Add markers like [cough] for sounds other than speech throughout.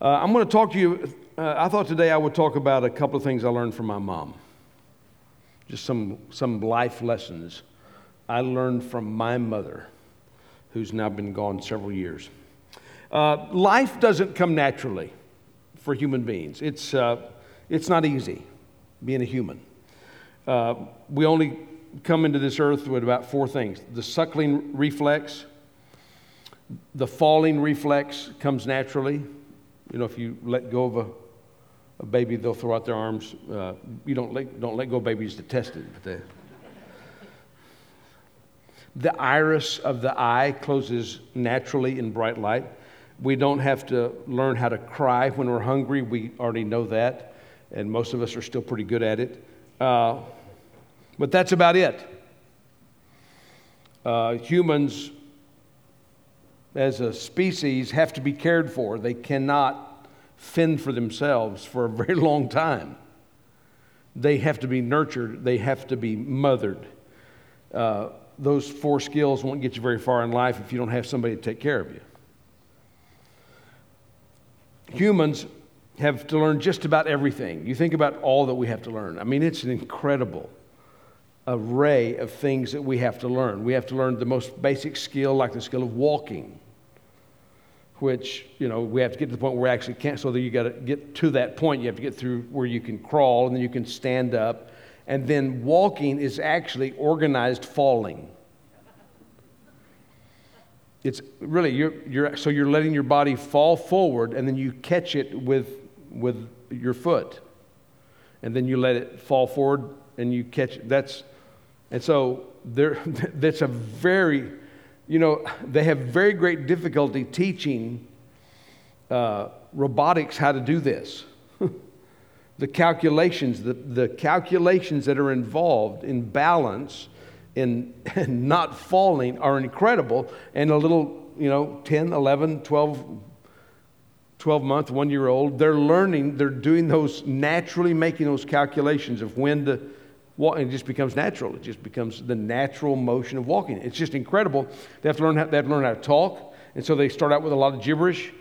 Uh, I'm going to talk to you. Uh, I thought today I would talk about a couple of things I learned from my mom. Just some, some life lessons I learned from my mother, who's now been gone several years. Uh, life doesn't come naturally for human beings, it's, uh, it's not easy being a human. Uh, we only come into this earth with about four things the suckling reflex, the falling reflex comes naturally. You know, if you let go of a, a baby, they'll throw out their arms. Uh, you don't let, don't let go babies to test it. But they, the iris of the eye closes naturally in bright light. We don't have to learn how to cry when we're hungry. We already know that, and most of us are still pretty good at it. Uh, but that's about it. Uh, humans, as a species, have to be cared for. They cannot fend for themselves for a [laughs] very long time. They have to be nurtured, they have to be mothered. Uh, those four skills won't get you very far in life if you don't have somebody to take care of you. Humans have to learn just about everything. You think about all that we have to learn. I mean, it's incredible array of things that we have to learn. We have to learn the most basic skill, like the skill of walking, which, you know, we have to get to the point where we actually can't, so that you got to get to that point. You have to get through where you can crawl and then you can stand up. And then walking is actually organized falling. It's really, you're, you're, so you're letting your body fall forward and then you catch it with, with your foot. And then you let it fall forward and you catch it. That's, and so there, [laughs] that's a very, you know, they have very great difficulty teaching uh, robotics how to do this. [laughs] the calculations, the, the calculations that are involved in balance in, in [laughs] not falling are incredible. And a little, you know, 10, 11, 12, 12 month, one year old, they're learning, they're doing those, naturally making those calculations of when to walk, it just becomes natural. It just becomes the natural motion of walking. It's just incredible. They have to learn how, they have to, learn how to talk, and so they start out with a lot of gibberish.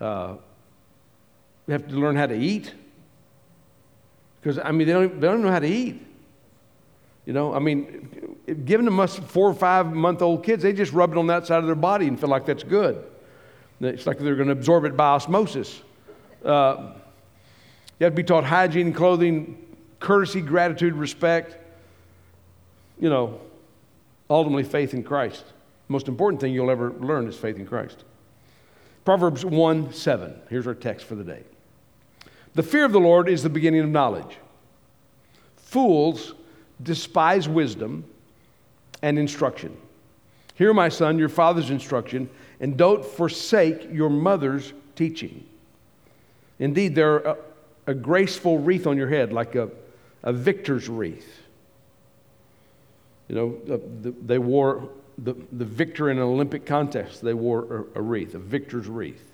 Uh, they have to learn how to eat. Because, I mean, they don't, they don't know how to eat. You know, I mean, giving them us four or five month old kids, they just rub it on that side of their body and feel like that's good. It's like they're going to absorb it by osmosis. Uh, you have to be taught hygiene clothing, courtesy, gratitude, respect, you know, ultimately faith in Christ. Most important thing you'll ever learn is faith in Christ. Proverbs 1 7. Here's our text for the day. The fear of the Lord is the beginning of knowledge. Fools despise wisdom and instruction. Hear, my son, your father's instruction, and don't forsake your mother's teaching. Indeed, there are a, a graceful wreath on your head, like a a victor's wreath. You know, the, the, they wore the, the victor in an Olympic contest, they wore a, a wreath, a victor's wreath.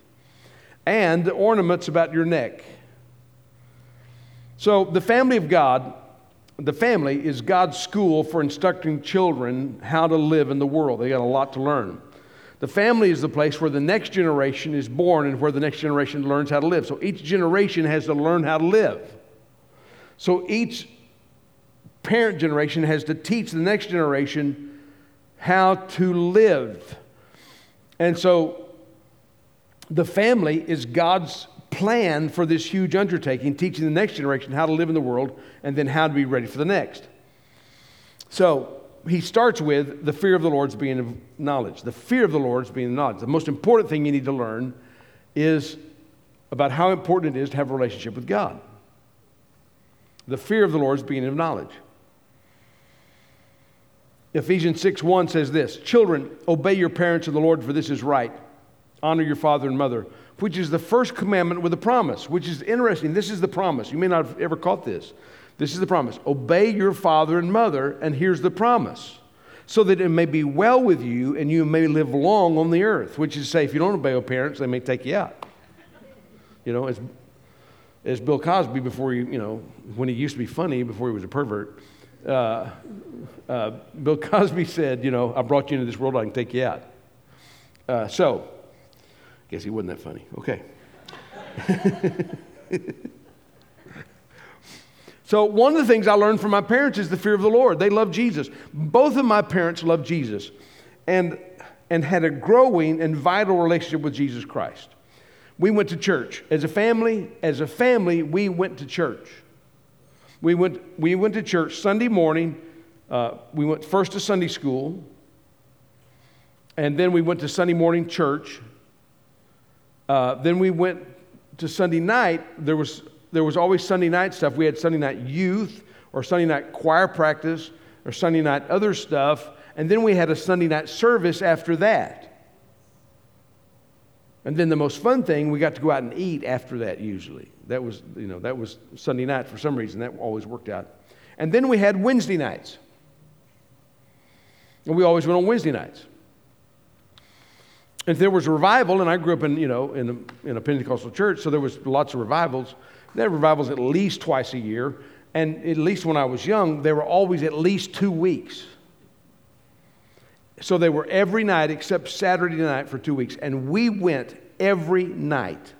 And the ornaments about your neck. So, the family of God, the family is God's school for instructing children how to live in the world. They got a lot to learn. The family is the place where the next generation is born and where the next generation learns how to live. So each generation has to learn how to live. So each parent generation has to teach the next generation how to live. And so the family is God's plan for this huge undertaking, teaching the next generation how to live in the world and then how to be ready for the next. So he starts with the fear of the Lord's being knowledge. The fear of the Lord's being knowledge. The most important thing you need to learn is about how important it is to have a relationship with God. The fear of the Lord is the beginning of knowledge. Ephesians 6 1 says this Children, obey your parents in the Lord, for this is right. Honor your father and mother, which is the first commandment with a promise, which is interesting. This is the promise. You may not have ever caught this. This is the promise. Obey your father and mother, and here's the promise. So that it may be well with you and you may live long on the earth, which is to say, if you don't obey your parents, they may take you out. You know, it's as Bill Cosby before he, you know, when he used to be funny before he was a pervert. Uh, uh, Bill [laughs] Cosby said, you know, I brought you into this world, I can take you out. Uh, so, I Guess he wasn't that funny. Okay. [laughs] so, one of the things I learned from my parents is the fear of the Lord. They love Jesus. Both of my parents loved Jesus and, and had a growing and vital relationship with Jesus Christ. We went to church. As a family, as a family, we went to church. We went, we went to church Sunday morning. Uh, we went first to Sunday school, and then we went to Sunday morning church. Uh, then we went to Sunday night. There was, there was always Sunday night stuff. We had Sunday night youth, or Sunday night choir practice, or Sunday night other stuff. And then we had a Sunday night service after that. And then the most fun thing, we got to go out and eat after that usually. That was, you know, that was Sunday night for some reason. That always worked out. And then we had Wednesday nights. And we always went on Wednesday nights. And there was revival, and I grew up in, you know, in a, in a Pentecostal church, so there was lots of revivals. There were revivals at least twice a year. And at least when I was young, they were always at least two weeks. So they were every night except Saturday night for two weeks. And we went every night.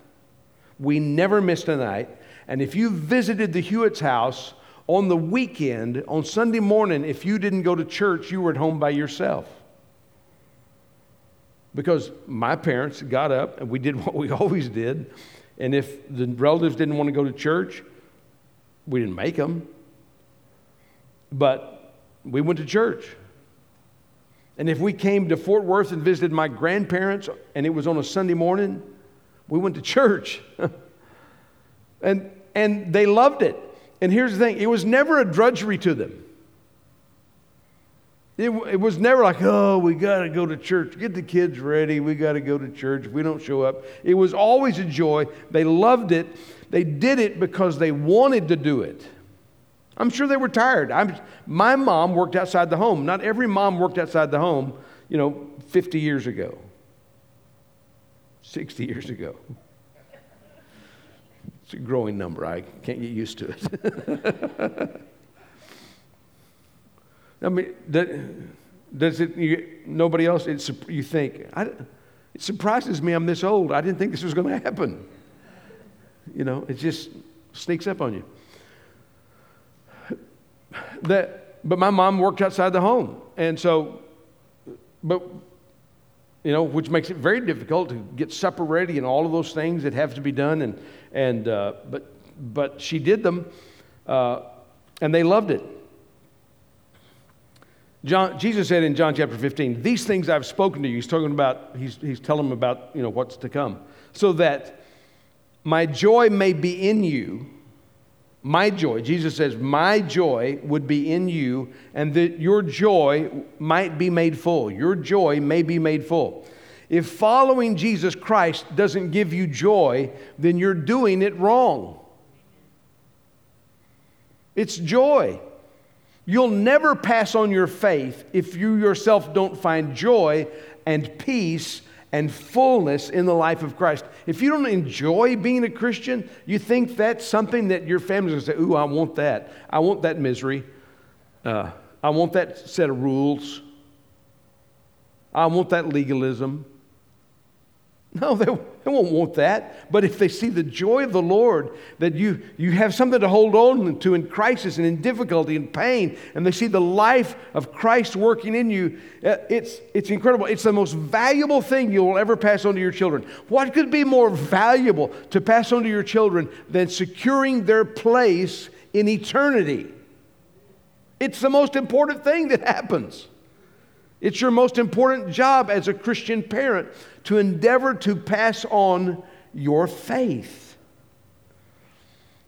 We never missed a night. And if you visited the Hewitt's house on the weekend, on Sunday morning, if you didn't go to church, you were at home by yourself. Because my parents got up and we did [laughs] what we always did. And if the relatives didn't want to go to church, we didn't make them. But we went to church. And if we came to Fort Worth and visited my grandparents and it was on a Sunday morning, we went to church. [laughs] and, and they loved it. And here's the thing it was never a drudgery to them. It, it was never like, oh, we got to go to church. Get the kids ready. We got to go to church. If we don't show up, it was always a joy. They loved it. They did it because they wanted to do it. I'm sure they were tired. I'm, my mom worked outside the home. Not every mom worked outside the home, you know, 50 years ago, 60 years ago. It's a growing number. I can't get used to it. [laughs] I mean, does it, you, nobody else, you think, I, it surprises me I'm this old. I didn't think this was going [laughs] to happen. You know, it just sneaks up on you that, but my mom worked outside the home. And so, but, you know, which makes it very difficult to get supper ready and all of those things that have to be done. And, and uh, but, but she did them, uh, and they loved it. John, Jesus said in John chapter 15, These things I've spoken to you. He's talking about, he's, he's telling them about, you know, what's to come. So that my joy may be in you my joy, Jesus says, my joy would be in you, and that your joy might be made full. Your joy may be made full. If following Jesus Christ doesn't give you joy, then you're doing it wrong. It's joy. You'll never pass on your faith if you yourself don't find joy and peace and fullness in the life of Christ. If you don't enjoy being a Christian, you think that's something that your family's going to say, Ooh, I want that. I want that misery. Uh, I want that set of rules. I want that legalism. No, they, they won't want that. But if they see the joy of the Lord, that you, you have something to hold on to in crisis and in difficulty and pain, and they see the life of Christ working in you, uh, it's, it's incredible. It's the most valuable thing you will ever pass on to your children. What could be more valuable to pass on to your children than securing their place in eternity? It's the most important thing that happens. It's your most important job as a Christian parent to endeavor to pass on your faith.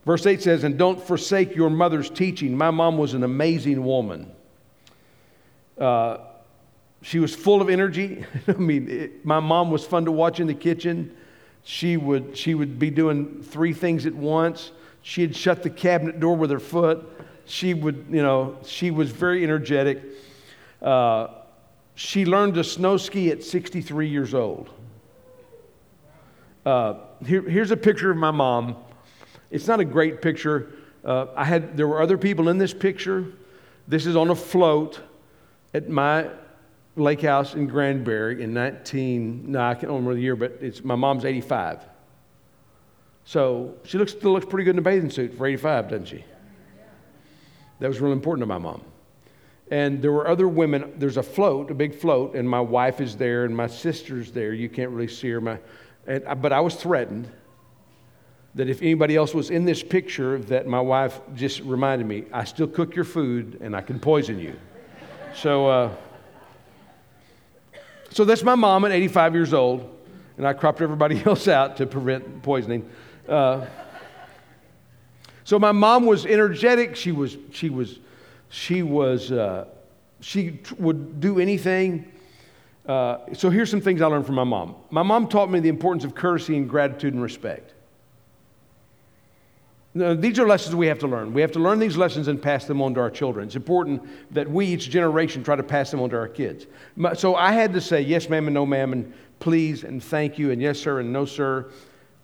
Verse 8 says, And don't forsake your mother's teaching. My mom was an amazing woman. Uh, she was full of energy. [laughs] I mean, it, my mom was fun to watch in the kitchen. She would, she would be doing three things at once. She'd shut the cabinet door with her foot. She would, you know, she was very energetic. Uh, she learned to snow ski at 63 years old. Uh, here, here's a picture of my mom. It's not a great picture. Uh, I had, there were other people in this picture. This is on a float at my lake house in Granbury in 19, no, I can't remember the year, but it's, my mom's 85. So she looks, still looks pretty good in a bathing suit for 85, doesn't she? That was really important to my mom. And there were other women. There's a float, a big float, and my wife is there, and my sister's there. You can't really see her. My, and, but I was threatened that if anybody else was in this picture, that my wife just reminded me, I still cook your food, and I can poison you. So, uh, so that's my mom at 85 years old, and I cropped everybody [laughs] else out to prevent poisoning. Uh, so my mom was energetic. She was, she was, she was, uh, she would do anything. Uh, so here's some things I learned from my mom. My mom taught me the importance of courtesy and gratitude and respect. Now, these are lessons we have to learn. We have to learn these lessons and pass them on to our children. It's important that we, each generation, try to pass them on to our kids. So I had to say yes, ma'am, and no, ma'am, and please, and thank you, and yes, sir, and no, sir.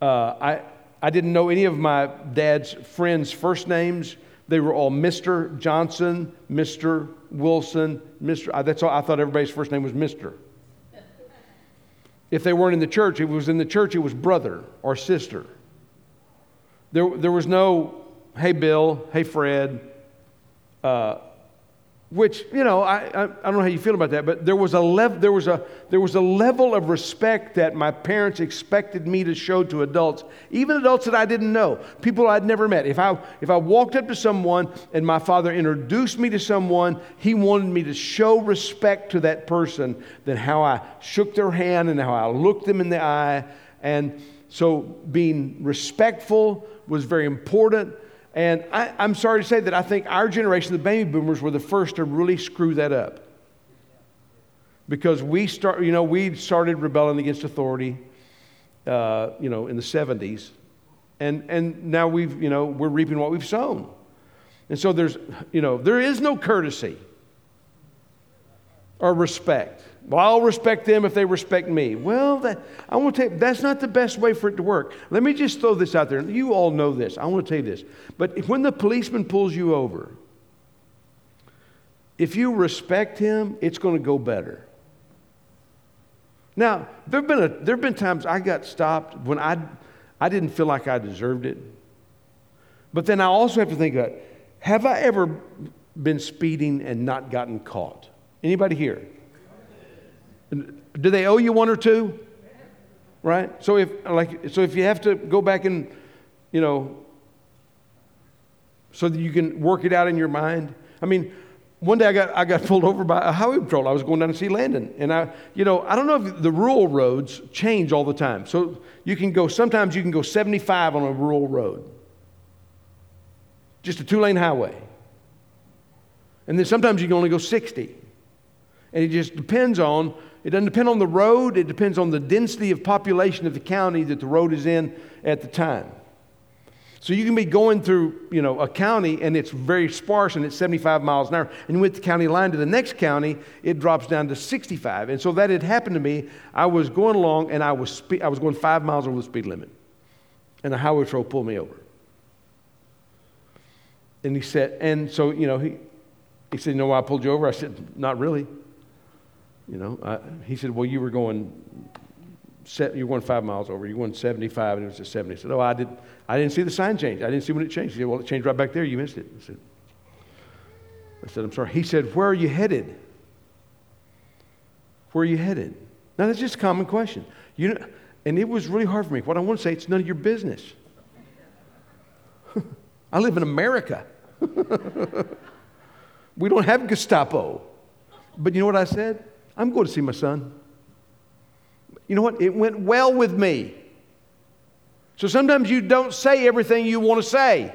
Uh, I, I didn't know any of my dad's friends' first names. They were all Mr. Johnson, Mr. Wilson, Mr. That's all. I thought everybody's first name was Mr. If they weren't in the church, if it was in the church, it was brother or sister. There, there was no, hey, Bill, hey, Fred. Uh, which you know I, I, I, don't know how you feel about that but there was a lev- there was a there was a level of respect that my parents expected me to show to adults even adults that I didn't know people I'd never met. If I if I walked up to someone and my father introduced me to someone he wanted me to show respect to that person than how I shook their hand and how I looked them in the eye. And so being respectful was very important and I, am sorry to say that I think our generation, the baby boomers, were the first to really screw that up. Because we start, you know, we started rebelling against authority, uh, you know, in the 70s. And, and now we've, you know, we're reaping what we've sown. And so there's, you know, there is no courtesy or respect. Well, I'll respect them if they respect me. Well, that, I want to tell you, that's not the best way for it to work. Let me just throw this out there. You all know this. I want to tell you this. But when the policeman pulls you over, if you respect him, it's going to go better. Now, there have been, a, there have been times I got stopped when I, I didn't feel like I deserved it. But then I also have to think about have I ever been speeding and not gotten caught? Anybody here? Do they owe you one or two? Right? So if like so if you have to go back and you know so that you can work it out in your mind. I mean, one day I got I got [laughs] pulled over by a highway patrol. I was going down to see Landon, and I, you know, I don't know if the rural roads change all the time. So you can go. Sometimes you can go 75 on a rural road, just a two-lane highway, and then sometimes you can only go 60. And it just depends on it doesn't depend on the road, it depends on the density of population of the county that the road is in at the time. So you can be going through, you know, a county and it's very sparse and it's 75 miles an hour. And with the county line to the next county, it drops down to 65. And so that had happened to me. I was going along and I was, spe- I was going five miles over the speed limit. And the highway patrol pulled me over. And he said, and so, you know, he, he said, you know why I pulled you over? I said, not really. You know, I, he said, well, you were going, you were going five miles over. You were going 75, and it was at 70. I said, oh, I, did, I didn't see the sign change. I didn't see when it changed. He said, well, it changed right back there. You missed it. I said, I said, I'm sorry. He said, where are you headed? Where are you headed? Now, that's just a common question. You know, and it was really hard for me. What I want to say, it's none of your business. [laughs] I live in America. [laughs] we don't have Gestapo. But you know what I said? I'm going to see my son. You know what? It went well with me. So sometimes you don't say everything you want to say.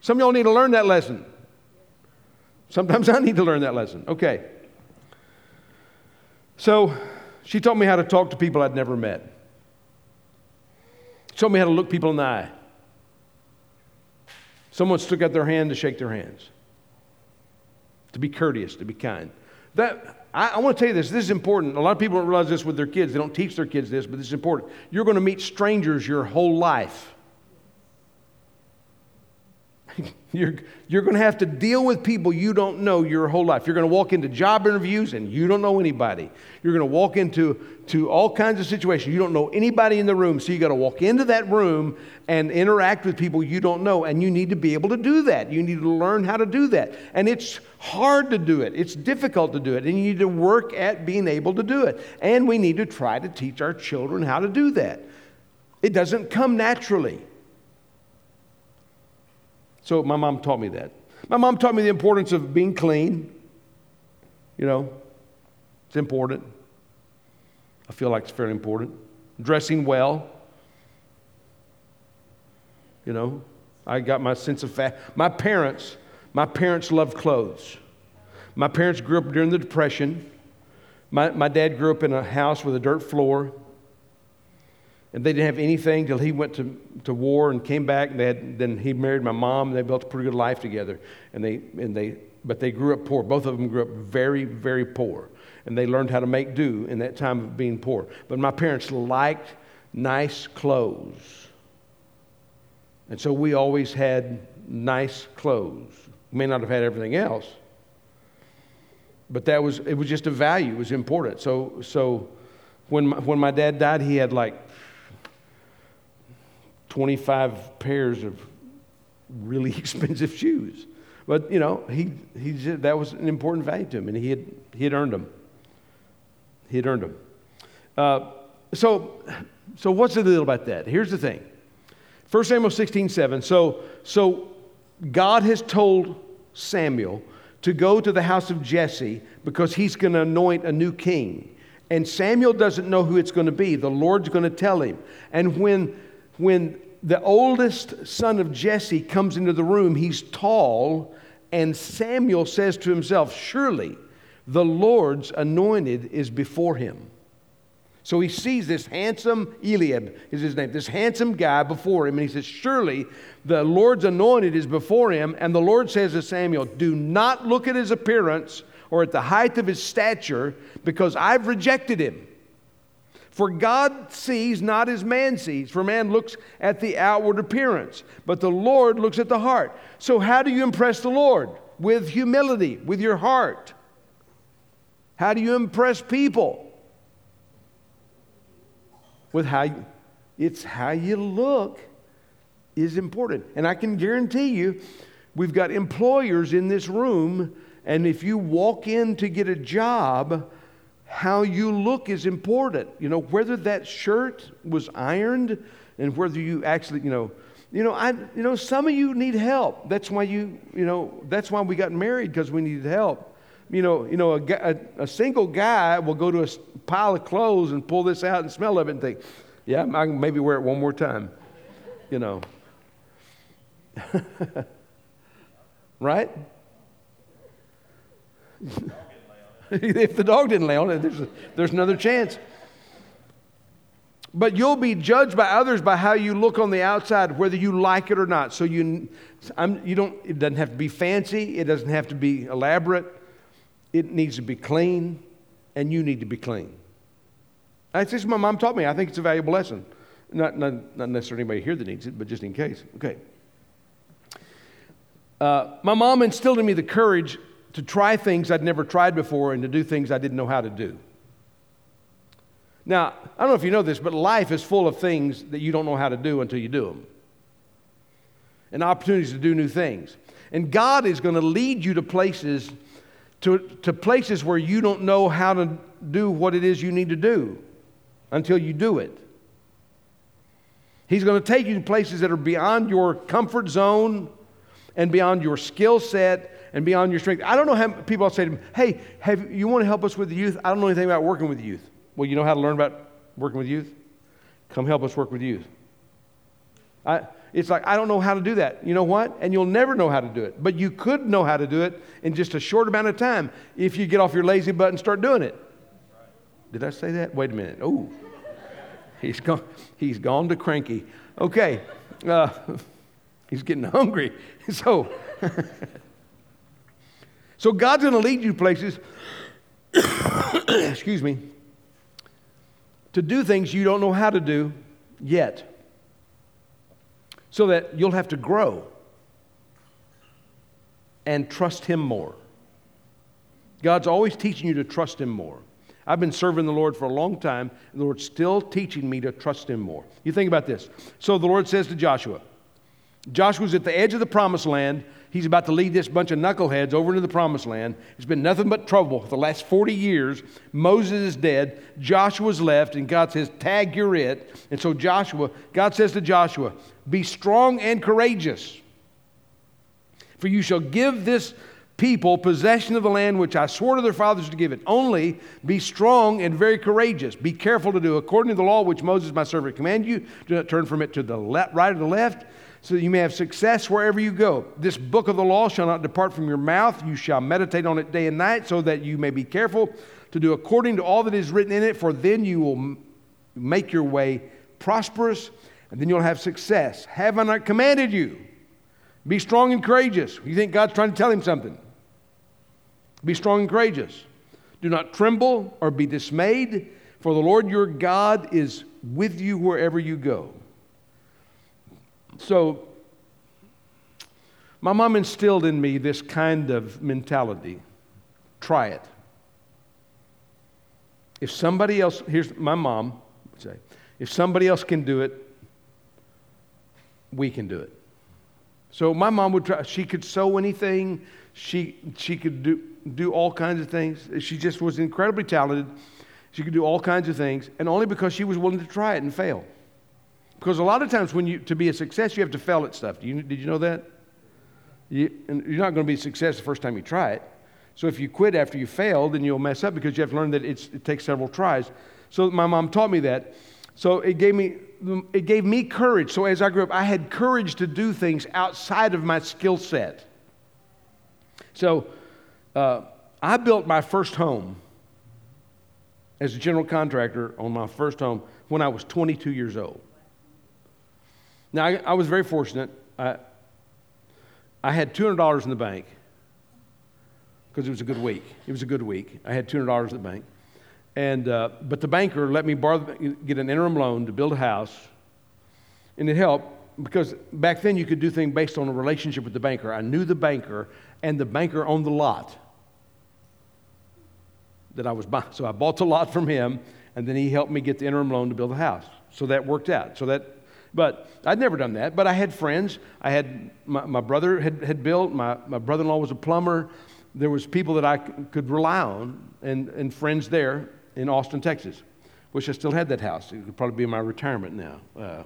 Some of y'all need to learn that lesson. Sometimes [laughs] I need to learn that lesson. Okay. So she taught me how to talk to people I'd never met. She taught me how to look people in the eye. Someone stuck out their hand to shake their hands, to be courteous, to be kind. That I, I want to tell you this. This is important. A lot of people don't realize this with their kids. They don't teach their kids this, but this is important. You're going to meet strangers your whole life. [laughs] You're, you're going to have to deal with people you don't know your whole life. You're going to walk into job interviews and you don't know anybody. You're going to walk into to all kinds of situations. You don't know anybody in the room. So you got to walk into that room and interact with people you don't know. And you need to be able to do that. You need to learn how to do that. And it's hard to do it, it's difficult to do it. And you need to work at being able to do it. And we need to try to teach our children how to do that. It doesn't come naturally. So my mom taught me that. My mom taught me the importance of being clean. You know, it's important. I feel like it's fairly important. Dressing well. You know, I got my sense of fat. My parents, my parents loved clothes. My parents grew up during the Depression. My, my dad grew up in a house with a dirt floor and they didn't have anything till he went to, to war and came back. And had, then he married my mom. And they built a pretty good life together. And they, and they, but they grew up poor. Both of them grew up very, very poor. And they learned how to make do in that time of being poor. But my parents liked nice clothes. And so we always had nice clothes. We may not have had everything else, but that was, it was just a value, it was important. So, so when, my, when my dad died, he had like 25 pairs of really [laughs] expensive shoes. But, you know, he, he just, that was an important value to him, and he had, he had earned them. He had earned them. Uh, so, so, what's the deal about that? Here's the thing 1 Samuel 16 7. So, so God has told Samuel to go to the house of Jesse because he's going to anoint a new king. And Samuel doesn't know who it's going to be. The Lord's going to tell him. And when, when the oldest son of Jesse comes into the room. He's tall, and Samuel says to himself, Surely the Lord's anointed is before him. So he sees this handsome, Eliab is his name, this handsome guy before him, and he says, Surely the Lord's anointed is before him. And the Lord says to Samuel, Do not look at his appearance or at the height of his stature, because I've rejected him. For God sees not as man sees, for man looks at the outward appearance, but the Lord looks at the heart. So, how do you impress the Lord? With humility, with your heart. How do you impress people? With how you, it's how you look is important. And I can guarantee you, we've got employers in this room, and if you walk in to get a job, how you look is important. You know, whether that shirt was ironed and whether you actually, you know, you know, I, you know, some of you need help. That's why you, you know, that's why we got married because we needed help. You know, you know, a, a, a, single guy will go to a pile of clothes and pull this out and smell of it and think, yeah, I can maybe wear it one more time. You know, [laughs] right? [laughs] if the dog didn't lay on it, there's, there's another chance. But you'll be judged by others by how you look on the outside, whether you like it or not. So you, I'm, you don't, it doesn't have to be fancy, it doesn't have to be elaborate. It needs to be clean, and you need to be clean. That's just my mom taught me. I think it's a valuable lesson. Not, not, not necessarily anybody here that needs it, but just in case. Okay. Uh, my mom instilled in me the courage to try things I'd never tried before and to do things I didn't know how to do. Now, I don't know if you know this, but life is full of things that you don't know how to do until you do them, and opportunities to do new things. And God is going to lead you to places, to, to places where you don't know how to do what it is you need to do until you do it. He's going to take you to places that are beyond your comfort zone and beyond your skill set and beyond your strength. I don't know how people say to me, hey, have, you want to help us with the youth? I don't know anything about working with youth. Well, you know how to learn about working with youth? Come help us work with youth. I, it's like, I don't know how to do that. You know what? And you'll never know how to do it. But you could know how to do it in just a short amount of time if you get off your lazy butt and start doing it. Did I say that? Wait a minute. Oh, [laughs] he's gone, he's gone to cranky. Okay. Uh, [laughs] he's getting hungry. [laughs] So, So God's going to lead you places, [coughs] excuse me, to do things you don't know how to do yet. So that you'll have to grow. and trust Him more. God's always teaching you to trust Him more. I've been serving the Lord for a long time, and the Lord's still teaching me to trust Him more. You think about this. So the Lord says to Joshua, Joshua's at the edge of the promised land. He's about to lead this bunch of knuckleheads over into the promised land. It's been nothing but trouble for the last 40 years. Moses is dead. Joshua's left, and God says, Tag, you're it. And so Joshua, God says to Joshua, Be strong and courageous, for you shall give this people possession of the land which I swore to their fathers to give it. Only be strong and very courageous. Be careful to do according to the law which Moses my servant commanded you. Do not turn from it to the right or the left, so that you may have success wherever you go. This book of the law shall not depart from your mouth. You shall meditate on it day and night, so that you may be careful to do according to all that is written in it. For then you will make your way prosperous, and then you'll have success. Have I not commanded you? Be strong and courageous. You think God's trying to tell him something? Be strong and courageous. Do not tremble or be dismayed, for the Lord your God is with you wherever you go. So, my mom instilled in me this kind of mentality try it. If somebody else, here's my mom would say, if somebody else can do it, we can do it. So my mom would try, she could sew anything, she, she could do, do all kinds of things. She just was incredibly talented. She could do all kinds of things, and only because she was willing to try it and fail. Because a lot of times, when you to be a success, you have to fail at stuff. You, did you know that? You, you're not going to be a success the first time you try it. So if you quit after you fail, then you'll mess up because you have to learn that it takes several tries. So my mom taught me that. So it gave me it gave me courage. So as I grew up, I had courage to do things outside of my skill set. So uh, I built my first home as a general contractor on my first home when I was 22 years old. Now, I, I was very fortunate. I, I had $200 in the bank because it was a good week. It was a good week. I had $200 in the bank. And, uh, but the banker let me borrow, get an interim loan to build a house. And it helped because back then you could do things based on a relationship with the banker. I knew the banker, and the banker owned the lot that I was buying. So I bought the lot from him, and then he helped me get the interim loan to build the house. So that worked out. So that, but I'd never done that. But I had friends. I had my, my brother had, had built. My, my brother-in-law was a plumber. There was people that I could rely on, and, and friends there in Austin, Texas. Wish I still had that house. It would probably be my retirement now.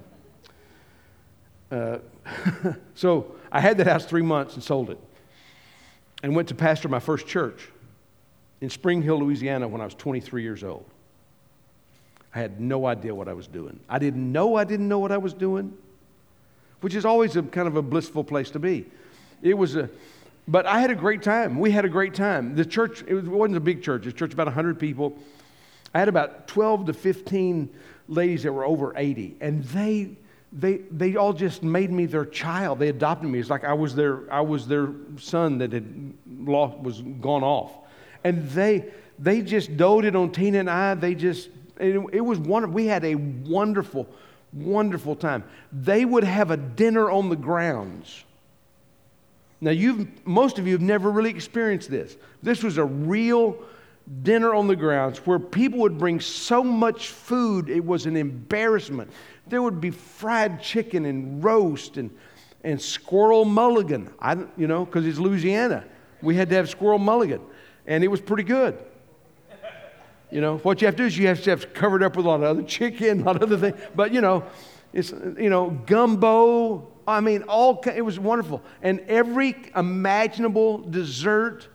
Uh, uh, [laughs] so I had that house three months and sold it, and went to pastor my first church in Spring Hill, Louisiana, when I was 23 years old. I had no idea what I was doing. I didn't know I didn't know what I was doing, which is always a kind of a blissful place to be. It was a, but I had a great time. We had a great time. The church, it, was, it wasn't a big church, it was a church about 100 people. I had about 12 to 15 ladies that were over 80, and they, they, they all just made me their child. They adopted me. It's like I was their, I was their son that had lost, was gone off. And they, they just doted on Tina and I. They just, it, it was wonderful. We had a wonderful, wonderful time. They would have a dinner on the grounds. Now, you've, most of you have never really experienced this. This was a real dinner on the grounds where people would bring so much food, it was an embarrassment. There would be fried chicken and roast and, and squirrel mulligan, I, you know, because it's Louisiana. We had to have squirrel mulligan and it was pretty good. You know, what you have to do is you have to have covered up with a lot of other chicken, a lot of other things. But you know, it's you know gumbo. I mean, all it was wonderful, and every imaginable dessert,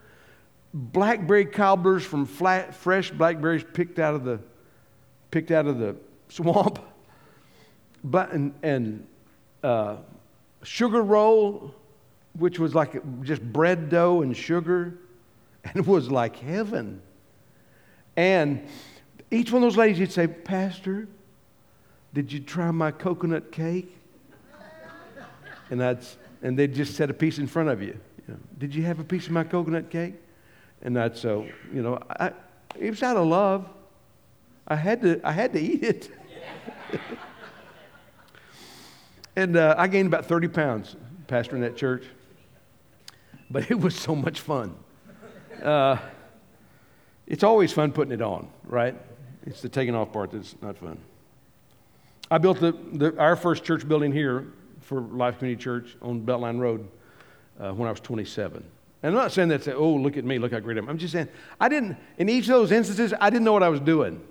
blackberry cobblers from flat, fresh blackberries picked out of the picked out of the swamp, but and, and uh, sugar roll, which was like just bread dough and sugar and it was like heaven. And each one of those ladies, you'd say, Pastor, did you try my coconut cake? And, I'd, and they'd just set a piece in front of you. you know, did you have a piece of my coconut cake? And I'd so, you know, I, it was out of love. I had to, I had to eat it. [laughs] and uh, I gained about 30 pounds pastoring that church. but it was so much fun. Uh, it's always fun putting it on, right? It's the taking off part that's not fun. I built the, the, our first church building here for Life Community Church on Beltline Road uh, when I was 27. And I'm not saying that, say, oh, look at me, look how great I am. I'm just saying, I didn't, in each of those instances, I didn't know what I was doing.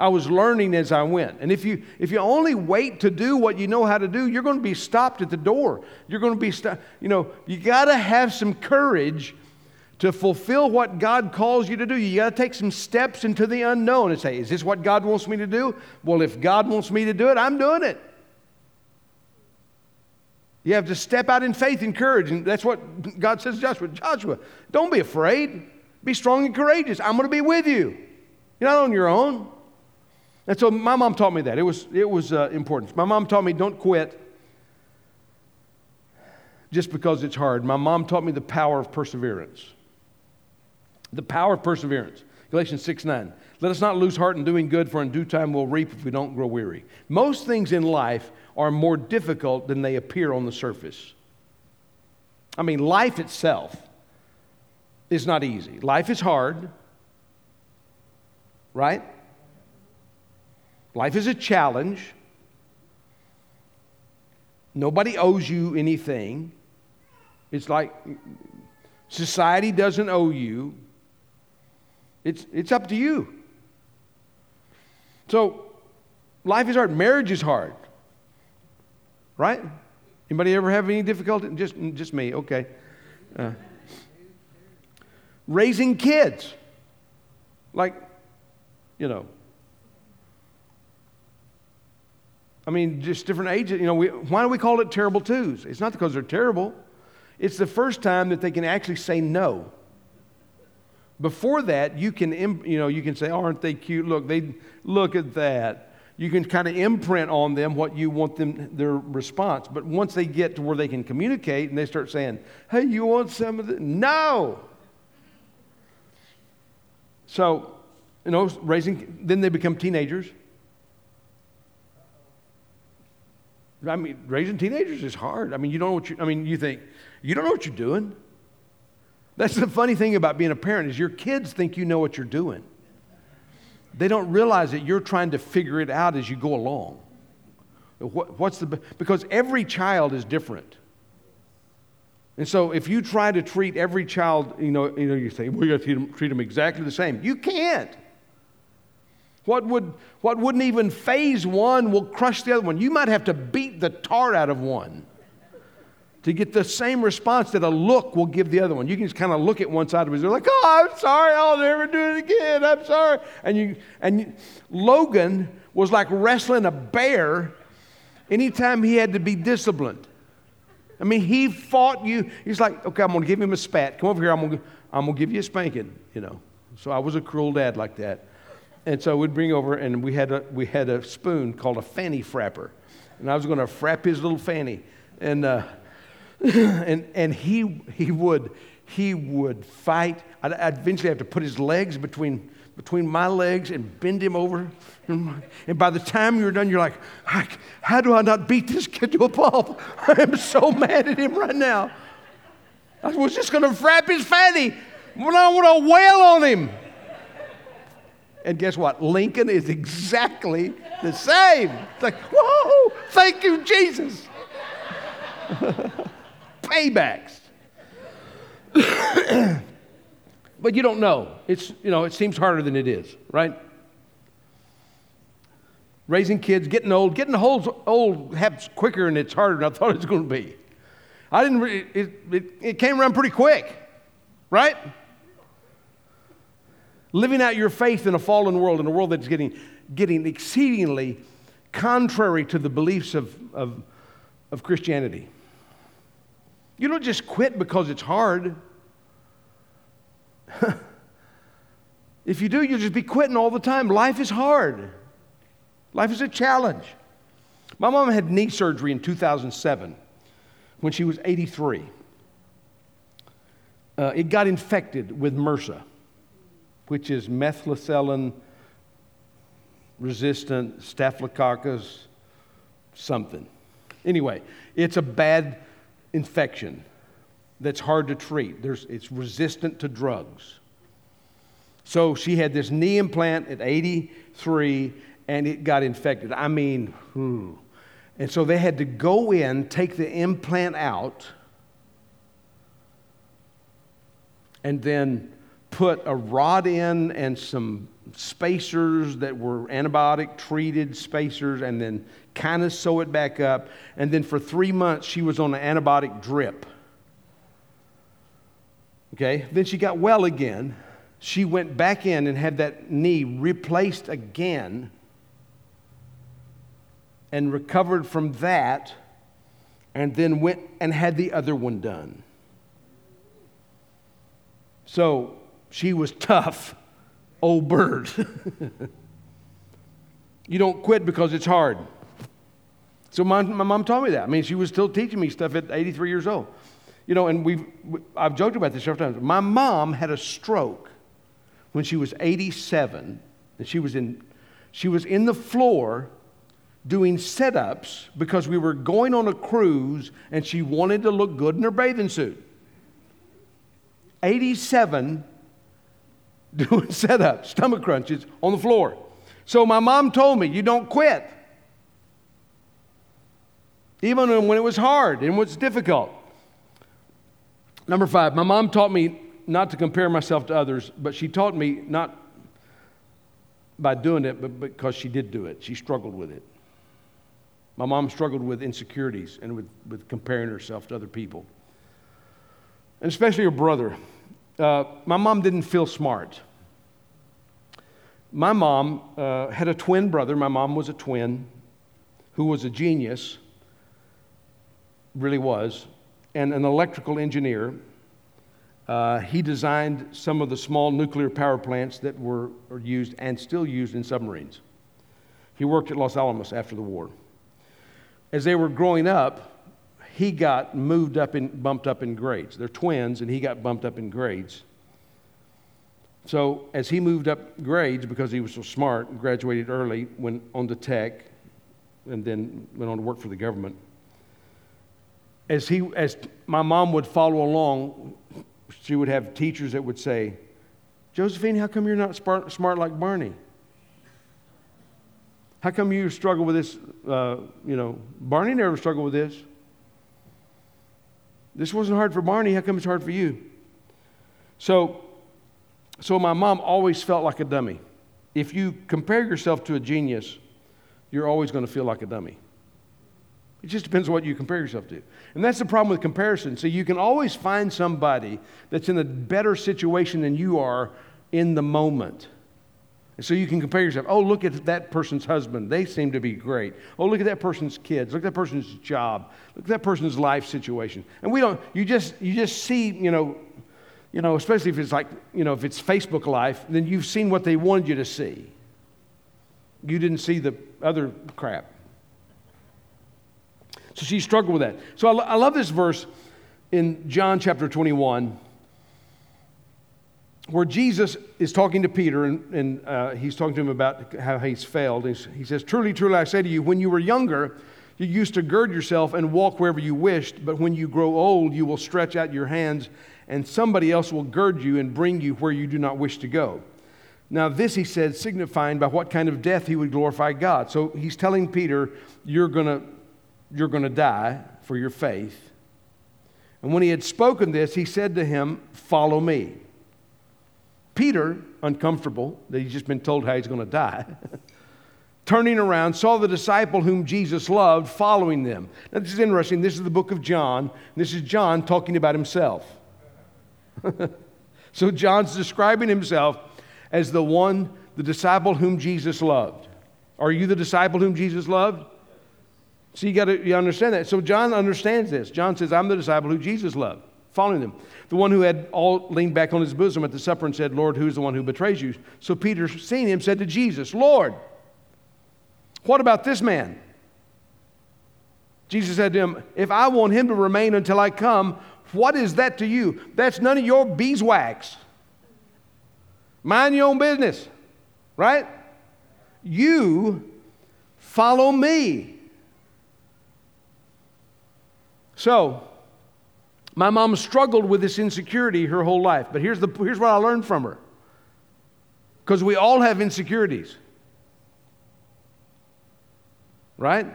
I was learning as I went. And if you, if you only wait to do what you know how to do, you're going to be stopped at the door. You're going to be stopped. You know, you got to have some courage to fulfill what God calls you to do. You got to take some steps into the unknown and say, is this what God wants me to do? Well, if God wants me to do it, I'm doing it. You have to step out in faith and courage. And that's what God says to Joshua Joshua, don't be afraid. Be strong and courageous. I'm going to be with you. You're not on your own. And so my mom taught me that. It was, it was uh, important. My mom taught me don't quit just because it's hard. My mom taught me the power of perseverance. The power of perseverance. Galatians 6 9. Let us not lose heart in doing good, for in due time we'll reap if we don't grow weary. Most things in life are more difficult than they appear on the surface. I mean, life itself is not easy. Life is hard, right? Life is a challenge. Nobody owes you anything. It's like society doesn't owe you. It's, it's up to you. So, life is hard. Marriage is hard. Right? Anybody ever have any difficulty? Just, just me, okay. Uh, raising kids. Like, you know, I mean, just different ages. You know, we, why do we call it terrible twos? It's not because they're terrible. It's the first time that they can actually say no. Before that, you can, you know, you can say, "Aren't they cute? Look, they look at that." You can kind of imprint on them what you want them their response. But once they get to where they can communicate and they start saying, "Hey, you want some of the?" No. So, you know, raising. Then they become teenagers I mean, raising teenagers is hard. I mean, you don't know what you, I mean, you think, you don't know what you're doing. That's the funny thing about being a parent is your kids think you know what you're doing. They don't realize that you're trying to figure it out as you go along. What, what's the, because every child is different. And so if you try to treat every child, you know, you, know, you say, we're going to treat them, treat them exactly the same. You can't. What, would, what wouldn't even faze one will crush the other one. You might have to beat the tar out of one to get the same response that a look will give the other one. You can just kind of look at one side of it. They're like, oh, I'm sorry, I'll never do it again. I'm sorry. And, you, and you, Logan was like wrestling a bear anytime he had to be disciplined. I mean, he fought you. He's like, okay, I'm going to give him a spat. Come over here. I'm going to, I'm going to give you a spanking, you know. So I was a cruel dad like that. And so we'd bring over, and we had a, we had a spoon called a fanny frapper. And I was going to frap his little fanny. And, uh, [laughs] and, and he, he, would, he would fight. I'd, I'd, eventually have to put his legs between, between my legs and bend him over. [laughs] And by the time you're done, you're like, how do I not beat this kid to a pulp? [laughs] I am so mad at him right now. I was just going to frap his fanny, but I want to wail on him. And guess what? Lincoln is exactly the same. It's like, whoa, thank you, Jesus. Paybacks. [coughs] but you don't know. It's, you know, it seems harder than it is, right? Raising kids, getting old, getting old, old happens quicker and it's harder than I thought it was going to be. I didn't, it, it, it came around pretty quick, right? living out your faith in a fallen world, in a world that's getting, getting exceedingly contrary to the beliefs of, of, of Christianity. You don't just quit because it's hard. [laughs] if you do, you'll just be quitting all the time. Life is hard, life is a challenge. My mom had knee surgery in 2007 when she was 83. Uh, it got infected with MRSA which is methicillin resistant staphylococcus something. Anyway, it's a bad infection. that's hard to treat. There's, it's resistant to drugs. So she had this knee implant at 83 and it got infected. I mean, whew. and so they had to go in, take the implant out, and then put a rod in and some spacers that were antibiotic treated spacers and then kind of sew it back up. And then for three months, she was on an antibiotic drip. Okay, then she got well again. She went back in and had that knee replaced again and recovered from that and then went and had the other one done. So she was tough, old bird. you don't quit because it's hard. So my, my mom taught me that. I mean, she was still teaching me stuff at 83 years old. You know, and we've, I've joked about this several times. My mom had a stroke when she was 87, and she was in, she was in the floor doing sit ups because we were going on a cruise and she wanted to look good in her bathing suit. 87 [laughs] doing sit ups, stomach crunches on the floor. So my mom told me, You don't quit. Even when it was hard and was difficult. Number five, my mom taught me not to compare myself to others, but she taught me not by doing it, but because she did do it. She struggled with it. My mom struggled with insecurities and with, with comparing herself to other people, and especially her brother. Uh, my mom didn't feel smart. My mom uh, had a twin brother. My mom was a twin who was a genius, really was, and an electrical engineer. Uh, he designed some of the small nuclear power plants that were used and still used in submarines. He worked at Los Alamos after the war as they were growing up, he got moved up and bumped up in grades. They're twins, and he got bumped up in grades. So as he moved up grades because he was so smart, graduated early, went on to tech, and then went on to work for the government. As he, as my mom would follow along, she would have teachers that would say, "Josephine, how come you're not smart like Barney?" How come you struggle with this? Uh, you know, Barney never struggled with this. This wasn't hard for Barney. How come it's hard for you? So, so my mom always felt like a dummy. If you compare yourself to a genius, you're always going to feel like a dummy. It just depends on what you compare yourself to. And that's the problem with comparison. So you can always find somebody that's in a better situation than you are in the moment. And so you can compare yourself. Oh, look at that person's husband. They seem to be great. Oh, look at that person's kids. Look at that person's job. Look at that person's life situation. And we don't, you just, you just see, you know, you know, especially if it's like, you know, if it's Facebook life, then you've seen what they wanted you to see. You didn't see the other crap. So she struggled with that. So I, I love this verse in John chapter 21 where Jesus is talking to Peter and, and uh, he's talking to him about how he's failed. He's, he says, Truly, truly, I say to you, when you were younger, you used to gird yourself and walk wherever you wished, but when you grow old, you will stretch out your hands, and somebody else will gird you and bring you where you do not wish to go. Now, this he said, signifying by what kind of death he would glorify God. So he's telling Peter, You're going you're going to die for your faith. And when he had spoken this, he said to him, Follow me. Peter, uncomfortable that he's just been told how he's going to die, [laughs] turning around, saw the disciple whom Jesus loved following them. Now, this is interesting. This is the book of John. This is John talking about himself. [laughs] so, John's describing himself as the one, the disciple whom Jesus loved. Are you the disciple whom Jesus loved? So you got to understand that. So John understands this. John says, "I'm the disciple who Jesus loved." Following them. The one who had all leaned back on his bosom at the supper and said, Lord, who's the one who betrays you? So Peter, seeing him, said to Jesus, Lord, what about this man? Jesus said to him, If I want him to remain until I come, what is that to you? That's none of your beeswax. Mind your own business, right? You follow me. So, My mom struggled with this insecurity her whole life, but here's, the, here's what I learned from her. Because we all have insecurities. Right?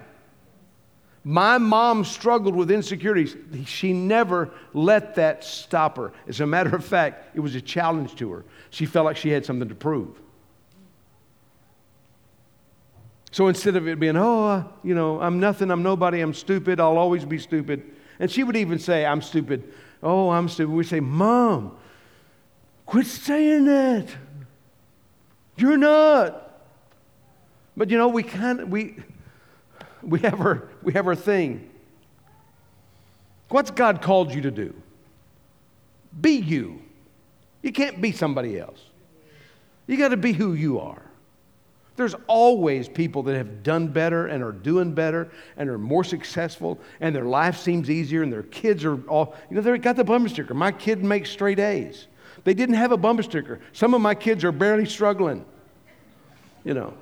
My mom struggled with insecurities. She never let that stop her. As a matter of fact, it was a challenge to her. She felt like she had something to prove. So instead of it being, oh, you know, I'm nothing, I'm nobody, I'm stupid, I'll always be stupid. And she would even say, I'm stupid. Oh, I'm stupid. We say, Mom, quit saying that. You're not. But you know, we of, we, we have our, we have our thing. What's God called you to do? Be you. You can't be somebody else. You got to be who you are. There's always people that have done better and are doing better and are more successful and their life seems easier and their kids are all, you know, they got the bumper sticker. My kid makes straight A's. They didn't have a bumper sticker. Some of my kids are barely struggling, you know.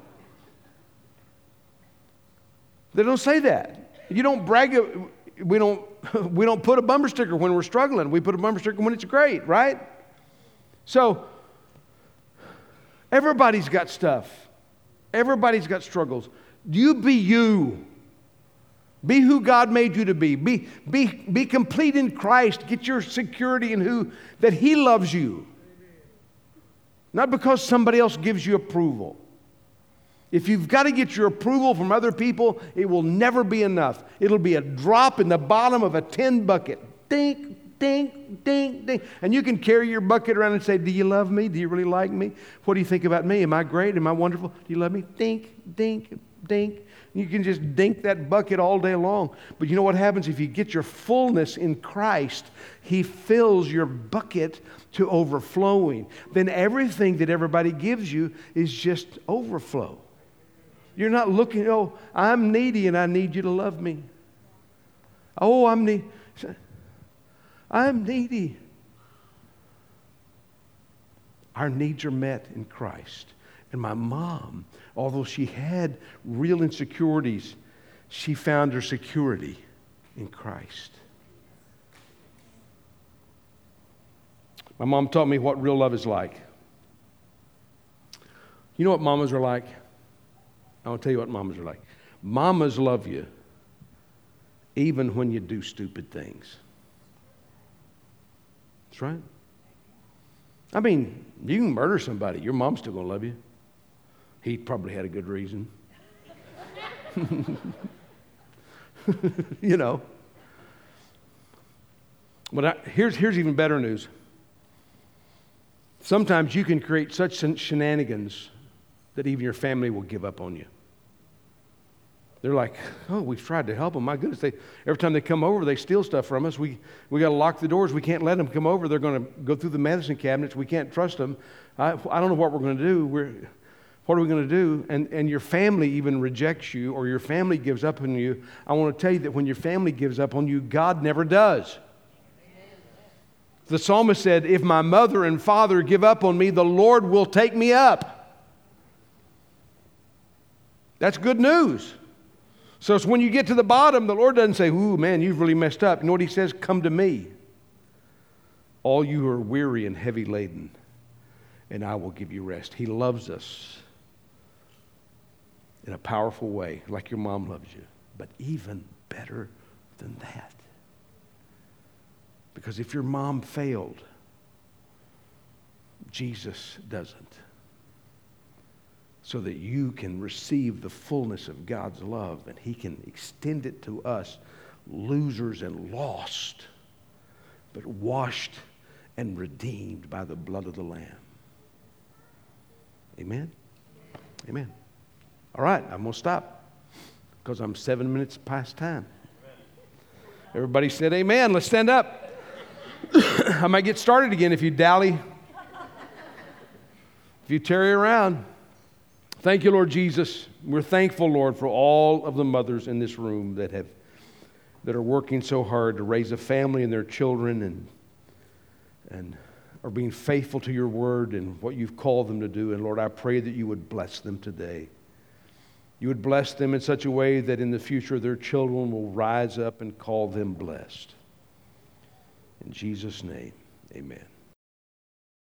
They don't say that. You don't brag. We don't, [laughs] we don't put a bumper sticker when we're struggling. We put a bumper sticker when it's great, right? So, everybody's got stuff. Everybody's got struggles. You be you. Be who God made you to be. Be, be, be complete in Christ. Get your security in who, that He loves you. Not because somebody else gives you approval. If you've got to get your approval from other people, it will never be enough. It'll be a drop in the bottom of a tin bucket. Dink, dink, dink, dink. And you can carry your bucket around and say, Do you love me? Do you really like me? What do you think about me? Am I great? Am I wonderful? Do you love me? Dink, dink, dink. You can just dink that bucket all day long. But you know what happens if you get your fullness in Christ? He fills your bucket to overflowing. Then everything that everybody gives you is just overflow. You're not looking, oh, I'm needy and I need you to love me. Oh, I'm needy. I'm needy. Our needs are met in Christ. And my mom, although she had real insecurities, she found her security in Christ. My mom taught me what real love is like. You know what mamas are like? I'll tell you what mamas are like. Mamas love you even when you do stupid things. That's right. I mean, you can murder somebody, your mom's still going to love you. He probably had a good reason. [laughs] you know. But I, here's, here's even better news. Sometimes you can create such shenanigans that even your family will give up on you. They're like, oh, we've tried to help them. My goodness, they, every time they come over, they steal stuff from us. We, we got to lock the doors. We can't let them come over. They're going to go through the medicine cabinets. We can't trust them. I, I don't know what we're going to do. We're, what are we going to do? And, and your family even rejects you or your family gives up on you. I want to tell you that when your family gives up on you, God never does. The psalmist said, If my mother and father give up on me, the Lord will take me up. That's good news. So it's when you get to the bottom, the Lord doesn't say, Ooh, man, you've really messed up. You know what He says? Come to me, all you who are weary and heavy laden, and I will give you rest. He loves us in a powerful way, like your mom loves you, but even better than that. Because if your mom failed, Jesus doesn't so that you can receive the fullness of God's love and He can extend it to us, losers and lost, but washed and redeemed by the blood of the Lamb. Amen? Amen. All right, I'm going to stop because I'm seven minutes past time. Everybody said amen. Let's stand up. [coughs] I might get started again if you dally, if you tarry around. Thank you, Lord Jesus. We're thankful, Lord, for all of the mothers in this room that have that are working so hard to raise a family and their children and and are being faithful to your word and what you've called them to do. And Lord, I pray that you would bless them today. You would bless them in such a way that in the future their children will rise up and call them blessed. In Jesus' name, amen.